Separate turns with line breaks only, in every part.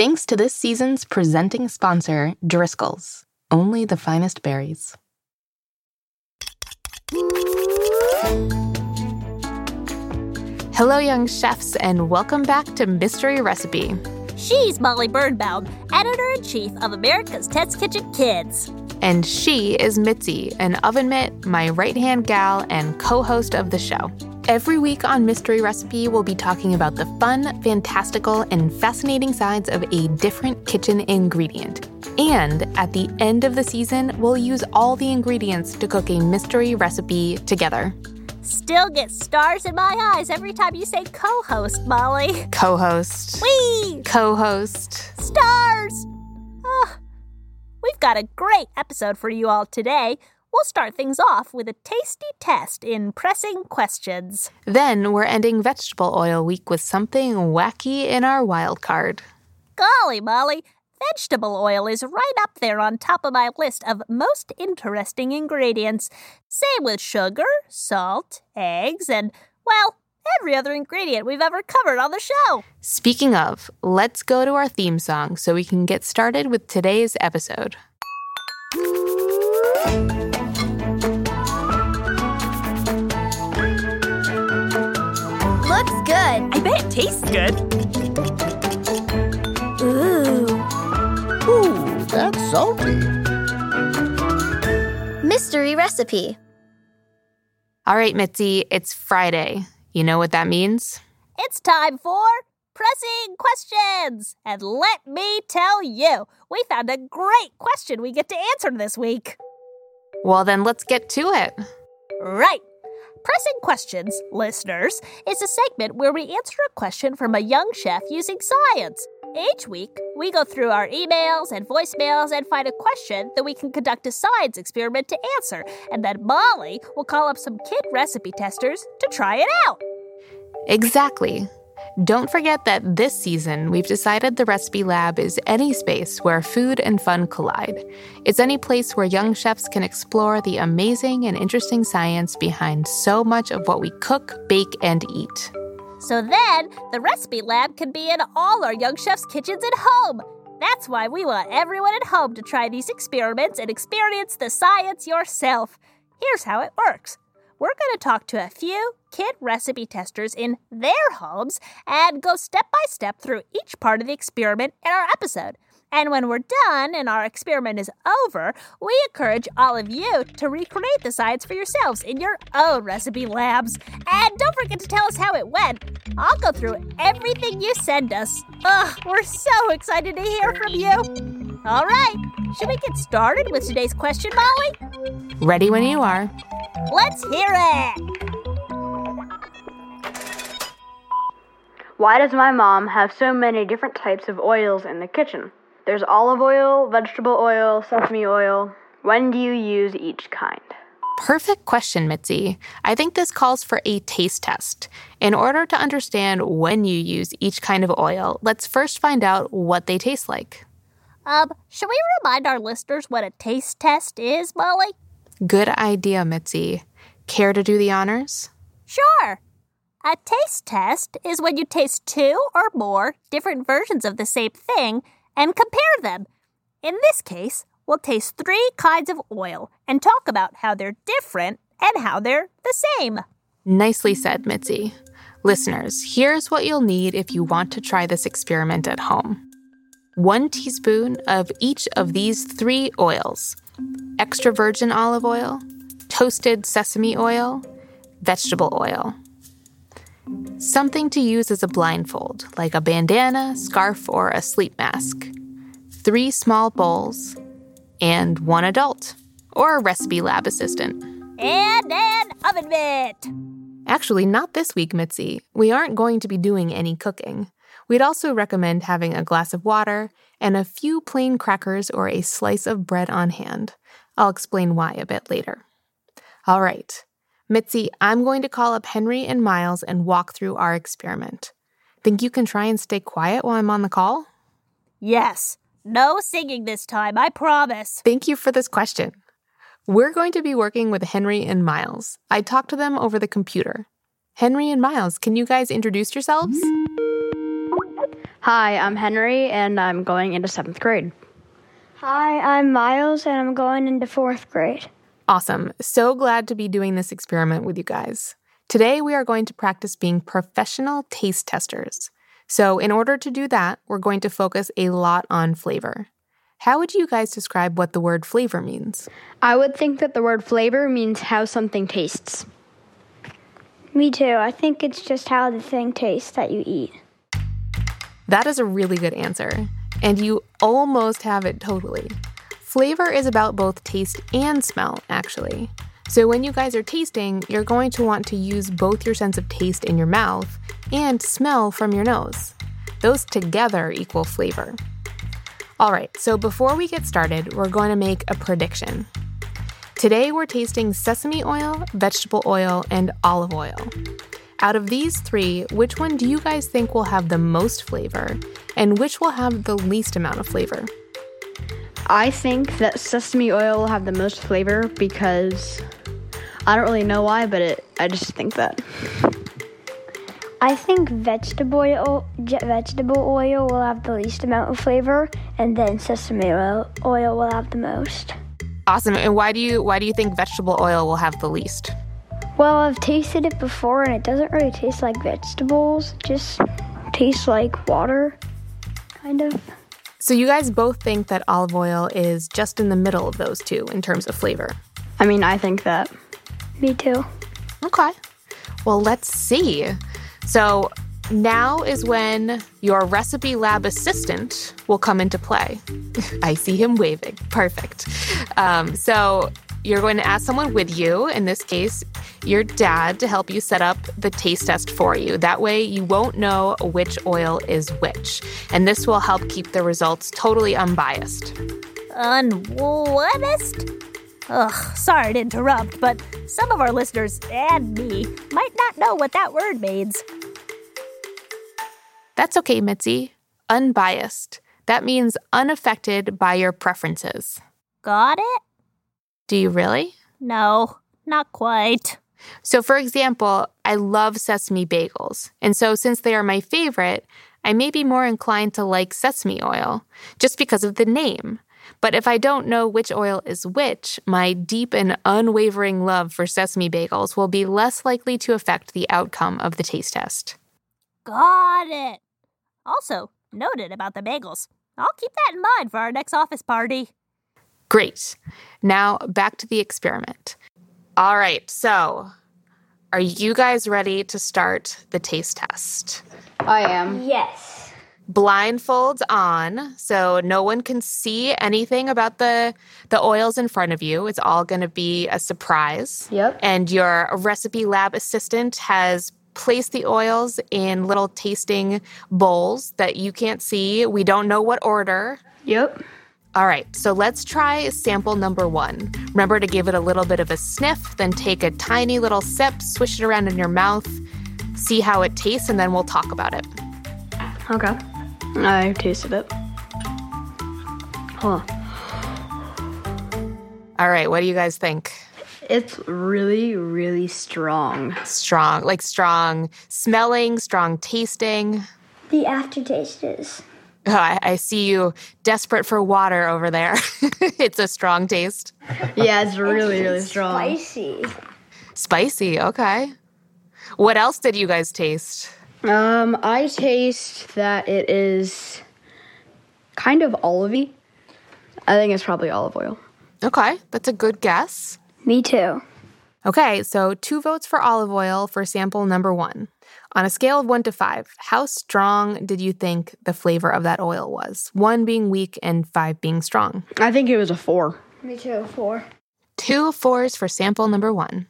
Thanks to this season's presenting sponsor, Driscoll's. Only the finest berries. Hello, young chefs, and welcome back to Mystery Recipe.
She's Molly Birnbaum, editor in chief of America's Test Kitchen Kids.
And she is Mitzi, an oven mitt, my right hand gal, and co host of the show. Every week on Mystery Recipe, we'll be talking about the fun, fantastical, and fascinating sides of a different kitchen ingredient. And at the end of the season, we'll use all the ingredients to cook a mystery recipe together.
Still get stars in my eyes every time you say co host, Molly.
Co host.
Whee!
Co host.
Stars! Oh, we've got a great episode for you all today. We'll start things off with a tasty test in pressing questions.
Then we're ending vegetable oil week with something wacky in our wild card.
Golly, Molly, vegetable oil is right up there on top of my list of most interesting ingredients. Same with sugar, salt, eggs, and, well, every other ingredient we've ever covered on the show.
Speaking of, let's go to our theme song so we can get started with today's episode.
Tastes good.
Ooh.
Ooh, that's salty.
Mystery recipe.
All right, Mitzi, it's Friday. You know what that means?
It's time for pressing questions. And let me tell you, we found a great question we get to answer this week.
Well, then let's get to it.
Right. Pressing Questions, listeners, is a segment where we answer a question from a young chef using science. Each week, we go through our emails and voicemails and find a question that we can conduct a science experiment to answer, and then Molly will call up some kid recipe testers to try it out.
Exactly. Don't forget that this season we've decided the Recipe Lab is any space where food and fun collide. It's any place where young chefs can explore the amazing and interesting science behind so much of what we cook, bake, and eat.
So then, the Recipe Lab can be in all our young chefs' kitchens at home. That's why we want everyone at home to try these experiments and experience the science yourself. Here's how it works we're going to talk to a few kid recipe testers in their homes and go step by step through each part of the experiment in our episode. And when we're done and our experiment is over, we encourage all of you to recreate the science for yourselves in your own recipe labs. And don't forget to tell us how it went. I'll go through everything you send us. Ugh, we're so excited to hear from you. All right, should we get started with today's question, Molly?
Ready when you are.
Let's hear it.
Why does my mom have so many different types of oils in the kitchen? There's olive oil, vegetable oil, sesame oil. When do you use each kind?
Perfect question, Mitzi. I think this calls for a taste test. In order to understand when you use each kind of oil, let's first find out what they taste like.
Um, should we remind our listeners what a taste test is, Molly?
Good idea, Mitzi. Care to do the honors?
Sure. A taste test is when you taste two or more different versions of the same thing and compare them. In this case, we'll taste three kinds of oil and talk about how they're different and how they're the same.
Nicely said, Mitzi. Listeners, here's what you'll need if you want to try this experiment at home one teaspoon of each of these three oils extra virgin olive oil, toasted sesame oil, vegetable oil. Something to use as a blindfold, like a bandana, scarf, or a sleep mask. Three small bowls, and one adult, or a recipe lab assistant.
And an oven mitt.
Actually, not this week, Mitzi. We aren't going to be doing any cooking. We'd also recommend having a glass of water and a few plain crackers or a slice of bread on hand. I'll explain why a bit later. All right, Mitzi, I'm going to call up Henry and Miles and walk through our experiment. Think you can try and stay quiet while I'm on the call?
Yes. No singing this time, I promise.
Thank you for this question. We're going to be working with Henry and Miles. I talked to them over the computer. Henry and Miles, can you guys introduce yourselves?
Hi, I'm Henry, and I'm going into seventh grade.
Hi, I'm Miles, and I'm going into fourth grade.
Awesome. So glad to be doing this experiment with you guys. Today, we are going to practice being professional taste testers. So, in order to do that, we're going to focus a lot on flavor. How would you guys describe what the word flavor means?
I would think that the word flavor means how something tastes.
Me too. I think it's just how the thing tastes that you eat.
That is a really good answer, and you almost have it totally. Flavor is about both taste and smell, actually. So when you guys are tasting, you're going to want to use both your sense of taste in your mouth and smell from your nose. Those together equal flavor. All right, so before we get started, we're going to make a prediction. Today we're tasting sesame oil, vegetable oil, and olive oil. Out of these three, which one do you guys think will have the most flavor, and which will have the least amount of flavor?
I think that sesame oil will have the most flavor because I don't really know why, but it, I just think that.
I think vegetable oil, vegetable oil will have the least amount of flavor, and then sesame oil, oil will have the most.
Awesome. And why do you why do you think vegetable oil will have the least?
Well, I've tasted it before and it doesn't really taste like vegetables, just tastes like water, kind of.
So, you guys both think that olive oil is just in the middle of those two in terms of flavor?
I mean, I think that.
Me too.
Okay. Well, let's see. So, now is when your recipe lab assistant will come into play. I see him waving. Perfect. Um, so, you're going to ask someone with you, in this case, your dad, to help you set up the taste test for you. That way, you won't know which oil is which. And this will help keep the results totally unbiased.
Unbiased? Ugh, sorry to interrupt, but some of our listeners and me might not know what that word means.
That's okay, Mitzi. Unbiased. That means unaffected by your preferences.
Got it?
Do you really?
No, not quite.
So, for example, I love sesame bagels. And so, since they are my favorite, I may be more inclined to like sesame oil just because of the name. But if I don't know which oil is which, my deep and unwavering love for sesame bagels will be less likely to affect the outcome of the taste test.
Got it. Also, noted about the bagels. I'll keep that in mind for our next office party.
Great. Now back to the experiment. All right, so are you guys ready to start the taste test?
I am.
Yes.
Blindfolds on, so no one can see anything about the the oils in front of you. It's all going to be a surprise.
Yep.
And your recipe lab assistant has placed the oils in little tasting bowls that you can't see. We don't know what order.
Yep.
All right, so let's try sample number one. Remember to give it a little bit of a sniff, then take a tiny little sip, swish it around in your mouth, see how it tastes, and then we'll talk about it.
Okay. I tasted it. Huh.
All right, what do you guys think?
It's really, really strong.
Strong, like strong smelling, strong tasting.
The aftertaste is.
Oh, I, I see you desperate for water over there. it's a strong taste.
Yeah, it's really, really strong.
Spicy.
Spicy, okay. What else did you guys taste?
Um, I taste that it is kind of olivey. I think it's probably olive oil.
Okay, that's a good guess.
Me too.
Okay, so two votes for olive oil for sample number one. On a scale of one to five, how strong did you think the flavor of that oil was? One being weak and five being strong.
I think it was a four.
Me too. Four.
Two fours for sample number one.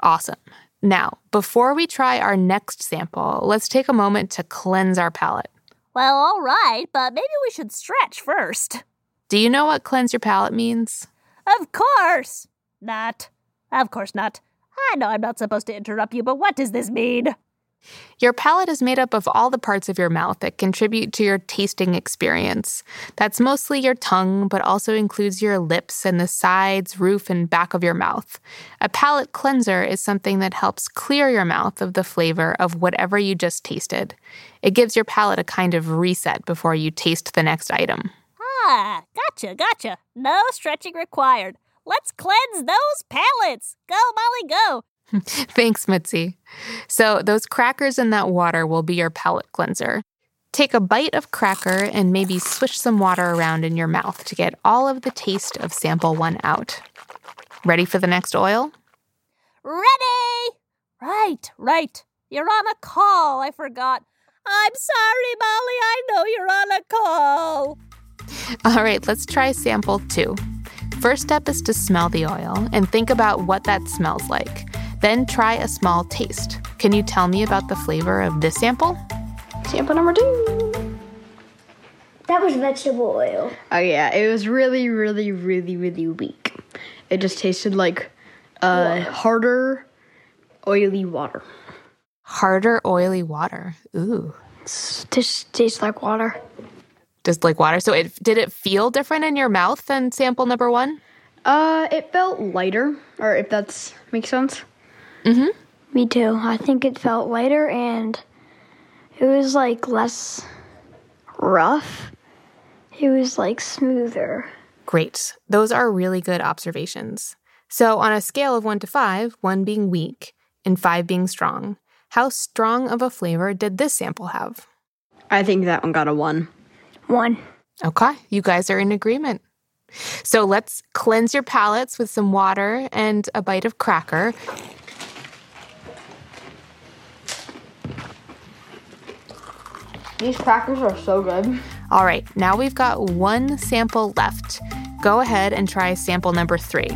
Awesome. Now, before we try our next sample, let's take a moment to cleanse our palate.
Well, all right, but maybe we should stretch first.
Do you know what cleanse your palate means?
Of course not. Of course not. I know I'm not supposed to interrupt you, but what does this mean?
Your palate is made up of all the parts of your mouth that contribute to your tasting experience. That's mostly your tongue, but also includes your lips and the sides, roof, and back of your mouth. A palate cleanser is something that helps clear your mouth of the flavor of whatever you just tasted. It gives your palate a kind of reset before you taste the next item.
Ah, gotcha, gotcha. No stretching required. Let's cleanse those palates. Go, Molly, go.
Thanks, Mitzi. So, those crackers in that water will be your palate cleanser. Take a bite of cracker and maybe swish some water around in your mouth to get all of the taste of sample one out. Ready for the next oil?
Ready! Right, right. You're on a call. I forgot. I'm sorry, Molly. I know you're on a call.
All right, let's try sample two. First step is to smell the oil and think about what that smells like. Then try a small taste. Can you tell me about the flavor of this sample?
Sample number two.
That was vegetable oil.
Oh yeah, it was really, really, really, really weak. It just tasted like uh, harder, oily water.
Harder, oily water. Ooh.
It just tastes like water.
Just like water. So it did it feel different in your mouth than sample number one?
Uh, it felt lighter, or if that's makes sense.
Mm-hmm.
Me too. I think it felt lighter and it was like less rough. It was like smoother.
Great. Those are really good observations. So, on a scale of one to five, one being weak and five being strong, how strong of a flavor did this sample have?
I think that one got a one.
One.
Okay, you guys are in agreement. So, let's cleanse your palates with some water and a bite of cracker.
These crackers are so good.
All right, now we've got one sample left. Go ahead and try sample number three.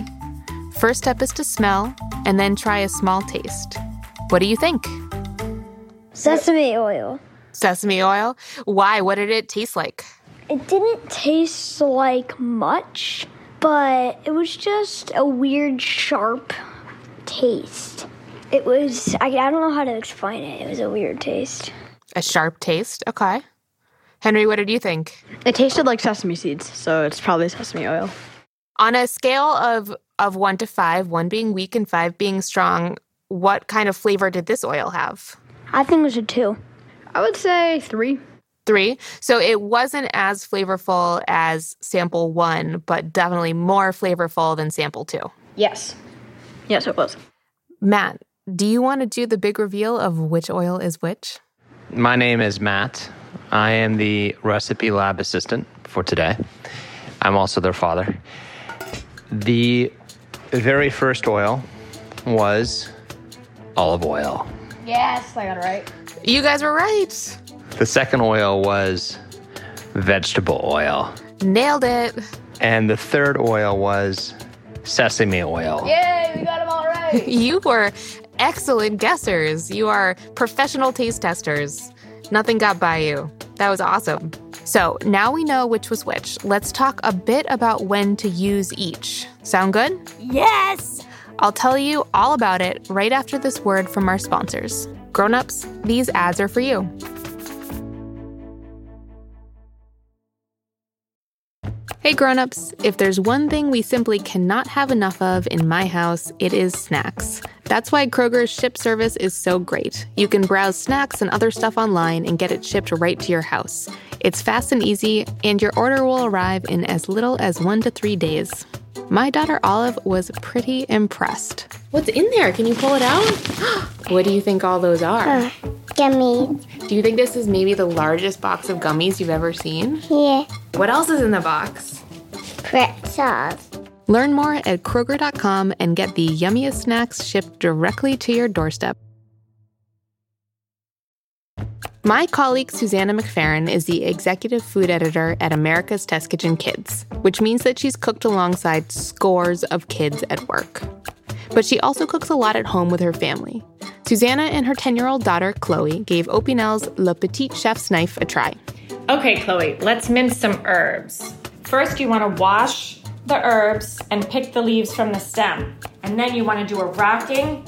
First step is to smell, and then try a small taste. What do you think?
Sesame oil.
Sesame oil? Why? What did it taste like?
It didn't taste like much, but it was just a weird, sharp taste. It was, I, I don't know how to explain it. It was a weird taste.
A sharp taste? Okay. Henry, what did you think?
It tasted like sesame seeds, so it's probably sesame oil.
On a scale of, of one to five, one being weak and five being strong, what kind of flavor did this oil have?
I think it was a two.
I would say three.
Three. So it wasn't as flavorful as sample one, but definitely more flavorful than sample two.
Yes. Yes, it was.
Matt, do you want to do the big reveal of which oil is which?
My name is Matt. I am the recipe lab assistant for today. I'm also their father. The very first oil was olive oil.
Yes, I got it right.
You guys were right.
The second oil was vegetable oil.
Nailed it.
And the third oil was sesame oil.
Yay, we got them all right.
You were excellent guessers. You are professional taste testers. Nothing got by you. That was awesome. So now we know which was which. Let's talk a bit about when to use each. Sound good?
Yes!
I'll tell you all about it right after this word from our sponsors. Grown-ups, these ads are for you. Hey grown-ups, if there's one thing we simply cannot have enough of in my house, it is snacks. That's why Kroger's ship service is so great. You can browse snacks and other stuff online and get it shipped right to your house. It's fast and easy, and your order will arrive in as little as 1 to 3 days. My daughter Olive was pretty impressed. What's in there? Can you pull it out? what do you think all those are?
Uh, gummy.
Do you think this is maybe the largest box of gummies you've ever seen?
Yeah.
What else is in the box?
Pretzels.
Learn more at Kroger.com and get the yummiest snacks shipped directly to your doorstep. My colleague Susanna McFerrin is the executive food editor at America's Test Kitchen Kids, which means that she's cooked alongside scores of kids at work. But she also cooks a lot at home with her family. Susanna and her 10 year old daughter, Chloe, gave Opinel's Le Petit Chef's knife a try.
Okay, Chloe, let's mince some herbs. First, you want to wash the herbs and pick the leaves from the stem. And then you want to do a rocking,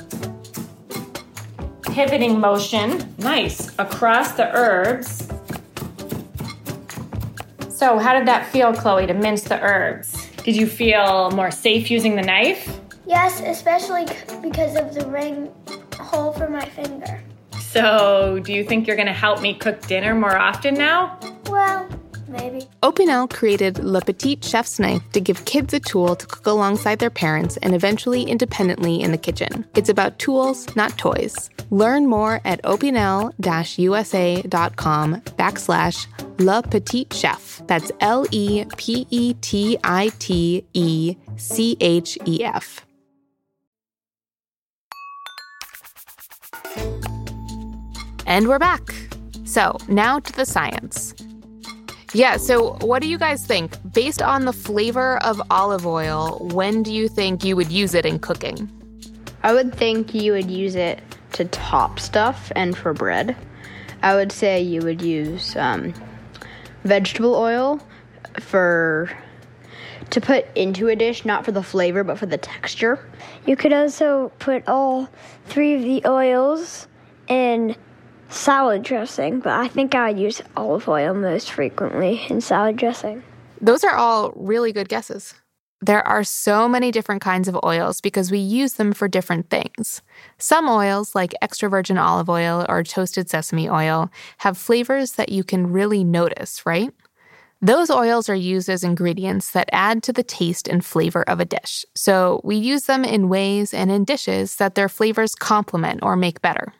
pivoting motion, nice, across the herbs. So, how did that feel, Chloe, to mince the herbs? Did you feel more safe using the knife?
Yes, especially because of the ring hole for my finger.
So, do you think you're going to help me cook dinner more often now?
Well, maybe.
Opinel created Le Petit Chef's Knife to give kids a tool to cook alongside their parents and eventually independently in the kitchen. It's about tools, not toys. Learn more at opinel-usa.com backslash Le Petit Chef. That's L-E-P-E-T-I-T-E-C-H-E-F. And we're back. So now to the science. Yeah, so what do you guys think? Based on the flavor of olive oil, when do you think you would use it in cooking?
I would think you would use it to top stuff and for bread. I would say you would use um, vegetable oil for to put into a dish, not for the flavor, but for the texture.
You could also put all three of the oils in salad dressing, but I think I use olive oil most frequently in salad dressing.
Those are all really good guesses. There are so many different kinds of oils because we use them for different things. Some oils, like extra virgin olive oil or toasted sesame oil, have flavors that you can really notice, right? Those oils are used as ingredients that add to the taste and flavor of a dish. So we use them in ways and in dishes that their flavors complement or make better.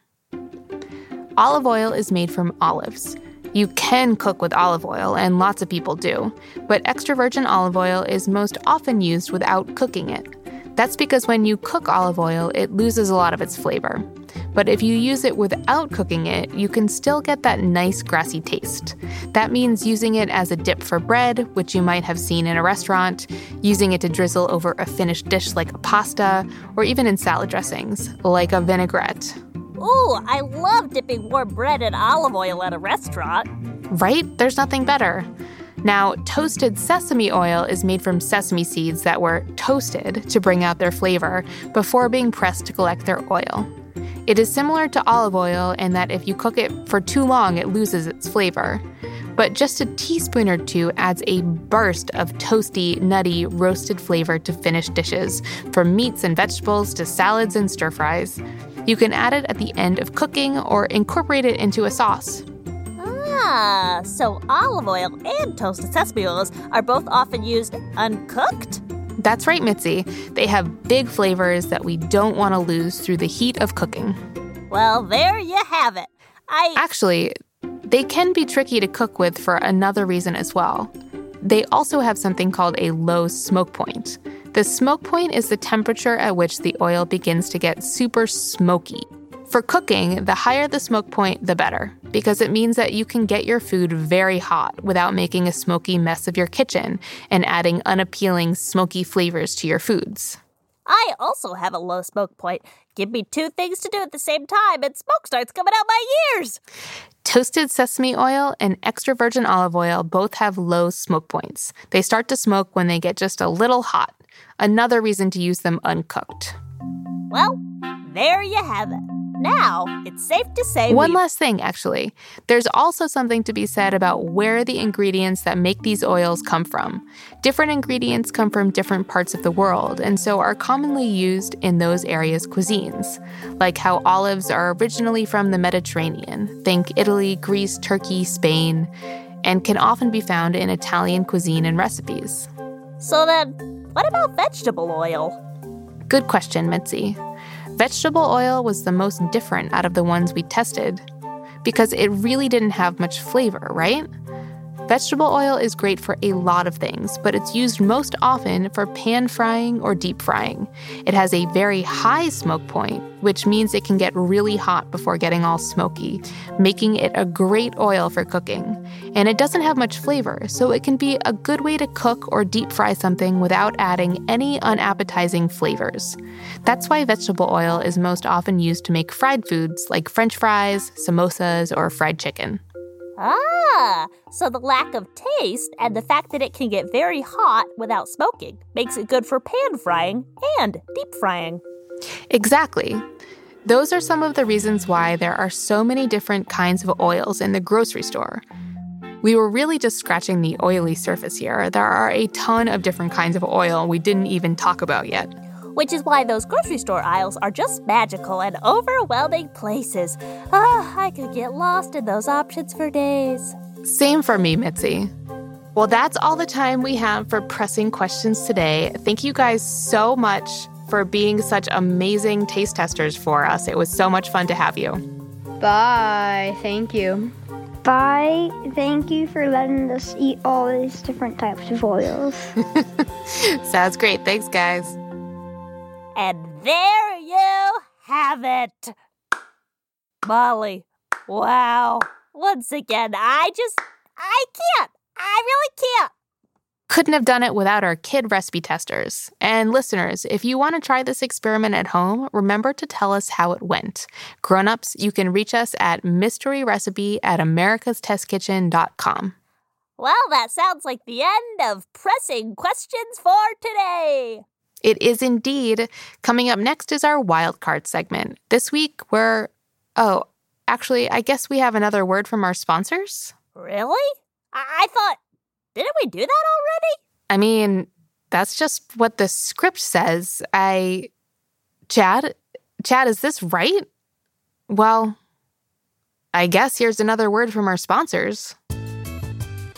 Olive oil is made from olives. You can cook with olive oil, and lots of people do, but extra virgin olive oil is most often used without cooking it. That's because when you cook olive oil, it loses a lot of its flavor. But if you use it without cooking it, you can still get that nice grassy taste. That means using it as a dip for bread, which you might have seen in a restaurant, using it to drizzle over a finished dish like a pasta, or even in salad dressings, like a vinaigrette.
Ooh, I love dipping warm bread in olive oil at a restaurant.
Right? There's nothing better. Now, toasted sesame oil is made from sesame seeds that were toasted to bring out their flavor before being pressed to collect their oil. It is similar to olive oil in that if you cook it for too long, it loses its flavor. But just a teaspoon or two adds a burst of toasty, nutty, roasted flavor to finished dishes, from meats and vegetables to salads and stir fries. You can add it at the end of cooking or incorporate it into a sauce.
Ah, so olive oil and toasted sesame oils are both often used uncooked?
That's right, Mitzi. They have big flavors that we don't want to lose through the heat of cooking.
Well, there you have it. I
Actually, they can be tricky to cook with for another reason as well. They also have something called a low smoke point. The smoke point is the temperature at which the oil begins to get super smoky. For cooking, the higher the smoke point, the better, because it means that you can get your food very hot without making a smoky mess of your kitchen and adding unappealing smoky flavors to your foods.
I also have a low smoke point. Give me two things to do at the same time and smoke starts coming out my ears.
Toasted sesame oil and extra virgin olive oil both have low smoke points. They start to smoke when they get just a little hot. Another reason to use them uncooked.
Well, there you have it. Now, it's safe to say
One
we've-
last thing, actually. There's also something to be said about where the ingredients that make these oils come from. Different ingredients come from different parts of the world, and so are commonly used in those areas' cuisines, like how olives are originally from the Mediterranean. Think Italy, Greece, Turkey, Spain, and can often be found in Italian cuisine and recipes.
So then, what about vegetable oil?
Good question, Mitzi. Vegetable oil was the most different out of the ones we tested because it really didn't have much flavor, right? Vegetable oil is great for a lot of things, but it's used most often for pan frying or deep frying. It has a very high smoke point, which means it can get really hot before getting all smoky, making it a great oil for cooking. And it doesn't have much flavor, so it can be a good way to cook or deep fry something without adding any unappetizing flavors. That's why vegetable oil is most often used to make fried foods like french fries, samosas, or fried chicken.
Ah, so the lack of taste and the fact that it can get very hot without smoking makes it good for pan frying and deep frying.
Exactly. Those are some of the reasons why there are so many different kinds of oils in the grocery store. We were really just scratching the oily surface here. There are a ton of different kinds of oil we didn't even talk about yet.
Which is why those grocery store aisles are just magical and overwhelming places. Ah, I could get lost in those options for days.
Same for me, Mitzi. Well, that's all the time we have for pressing questions today. Thank you guys so much for being such amazing taste testers for us. It was so much fun to have you.
Bye. Thank you.
Bye. Thank you for letting us eat all these different types of oils.
Sounds great. Thanks, guys.
And there you have it. Molly, wow. Once again, I just, I can't. I really can't.
Couldn't have done it without our kid recipe testers. And listeners, if you want to try this experiment at home, remember to tell us how it went. Grown-ups, you can reach us at mysteryrecipe at americastestkitchen.com.
Well, that sounds like the end of pressing questions for today.
It is indeed. Coming up next is our wildcard segment. This week, we're. Oh, actually, I guess we have another word from our sponsors.
Really? I, I thought, didn't we do that already?
I mean, that's just what the script says. I. Chad? Chad, is this right? Well, I guess here's another word from our sponsors.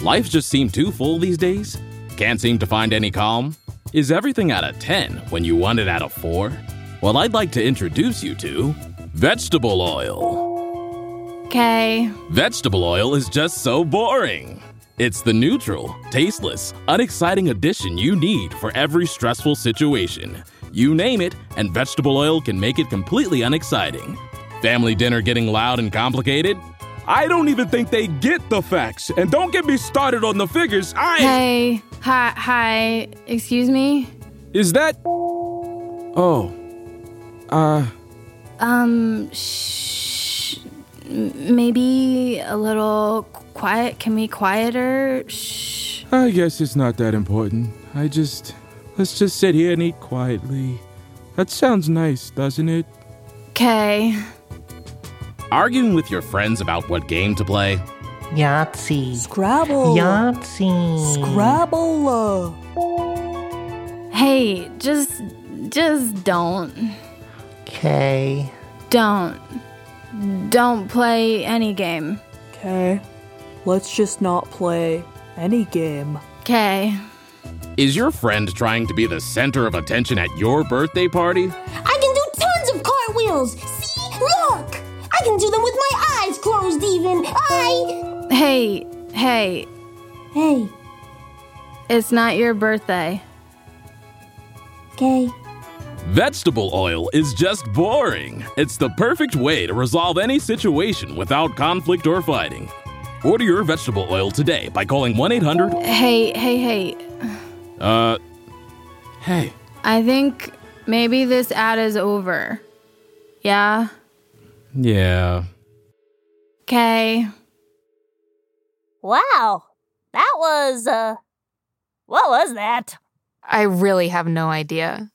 Life just seemed too full these days? Can't seem to find any calm? Is everything out of 10 when you want it out of 4? Well, I'd like to introduce you to vegetable oil.
Okay.
Vegetable oil is just so boring. It's the neutral, tasteless, unexciting addition you need for every stressful situation. You name it, and vegetable oil can make it completely unexciting. Family dinner getting loud and complicated?
I don't even think they get the facts. And don't get me started on the figures. I.
Hey, hi, hi. Excuse me.
Is that. Oh. Uh.
Um, shh. Maybe a little quiet. Can we quieter? Shh.
I guess it's not that important. I just. Let's just sit here and eat quietly. That sounds nice, doesn't it?
Okay.
Arguing with your friends about what game to play?
Yahtzee.
Scrabble.
Yahtzee.
Scrabble.
Hey, just, just don't,
Okay.
don't, don't play any game.
Okay. Let's just not play any game.
Okay.
Is your friend trying to be the center of attention at your birthday party?
I can do tons of cartwheels. See? Look! I can do them with my eyes closed, even. I.
Hey, hey,
Hey,
it's not your birthday.
okay.
Vegetable oil is just boring. It's the perfect way to resolve any situation without conflict or fighting. Order your vegetable oil today by calling 1 800.
Hey, hey, hey.
Uh. Hey.
I think maybe this ad is over. Yeah?
Yeah.
Okay.
Wow. That was, uh. What was that?
I really have no idea.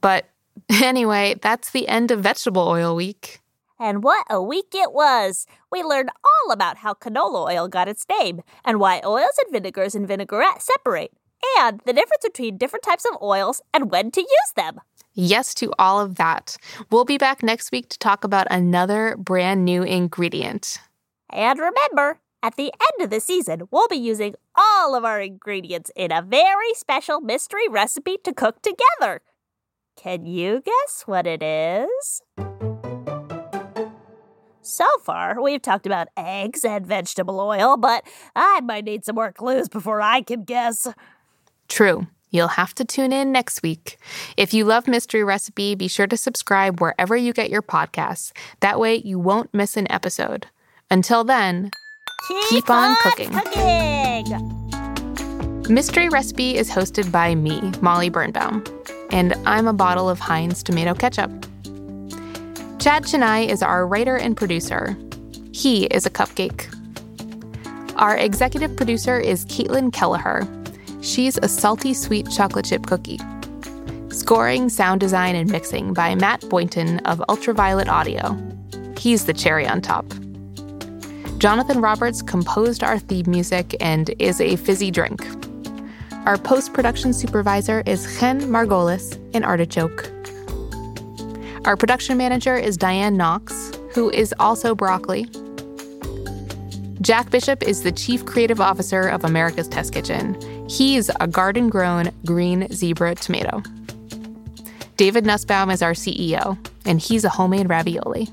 But anyway, that's the end of Vegetable Oil Week.
And what a week it was! We learned all about how canola oil got its name, and why oils and vinegars and vinaigrette separate, and the difference between different types of oils and when to use them.
Yes to all of that. We'll be back next week to talk about another brand new ingredient.
And remember, at the end of the season, we'll be using all of our ingredients in a very special mystery recipe to cook together. Can you guess what it is? So far, we've talked about eggs and vegetable oil, but I might need some more clues before I can guess.
True. You'll have to tune in next week. If you love Mystery Recipe, be sure to subscribe wherever you get your podcasts. That way, you won't miss an episode. Until then,
Keep,
Keep on cooking.
cooking.
Mystery Recipe is hosted by me, Molly Birnbaum, and I'm a bottle of Heinz tomato ketchup. Chad Chenail is our writer and producer. He is a cupcake. Our executive producer is Caitlin Kelleher. She's a salty sweet chocolate chip cookie. Scoring, sound design, and mixing by Matt Boynton of Ultraviolet Audio. He's the cherry on top. Jonathan Roberts composed our theme music and is a fizzy drink. Our post production supervisor is Chen Margolis in Artichoke. Our production manager is Diane Knox, who is also broccoli. Jack Bishop is the Chief Creative Officer of America's Test Kitchen. He's a garden grown green zebra tomato. David Nussbaum is our CEO, and he's a homemade ravioli.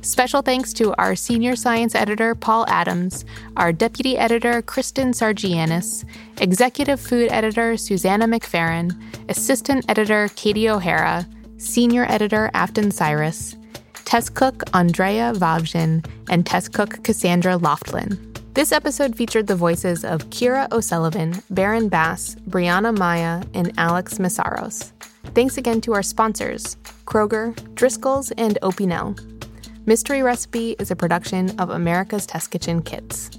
Special thanks to our senior science editor, Paul Adams, our deputy editor, Kristen Sargianis, executive food editor, Susanna McFerrin, assistant editor, Katie O'Hara, senior editor, Afton Cyrus, test cook, Andrea Vavjin, and test cook, Cassandra Loftlin. This episode featured the voices of Kira O'Sullivan, Baron Bass, Brianna Maya, and Alex Masaros. Thanks again to our sponsors, Kroger, Driscoll's, and Opinel. Mystery Recipe is a production of America's Test Kitchen Kids.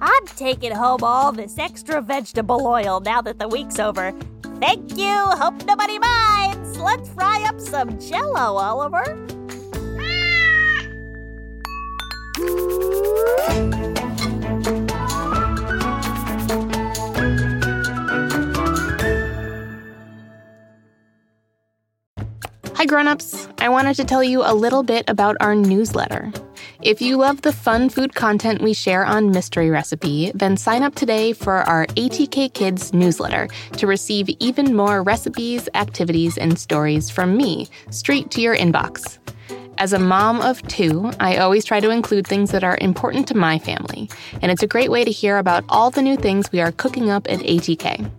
I'm taking home all this extra vegetable oil now that the week's over. Thank you. Hope nobody minds. Let's fry up some jello, Oliver.
Hi, grown-ups. I wanted to tell you a little bit about our newsletter. If you love the fun food content we share on Mystery Recipe, then sign up today for our ATK Kids newsletter to receive even more recipes, activities, and stories from me straight to your inbox. As a mom of two, I always try to include things that are important to my family, and it's a great way to hear about all the new things we are cooking up at ATK.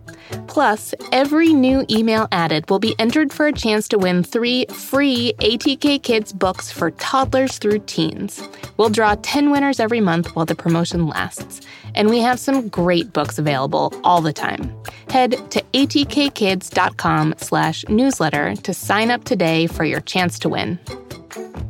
Plus, every new email added will be entered for a chance to win three free ATK Kids books for toddlers through teens. We'll draw 10 winners every month while the promotion lasts, and we have some great books available all the time. Head to atkkids.com slash newsletter to sign up today for your chance to win thank you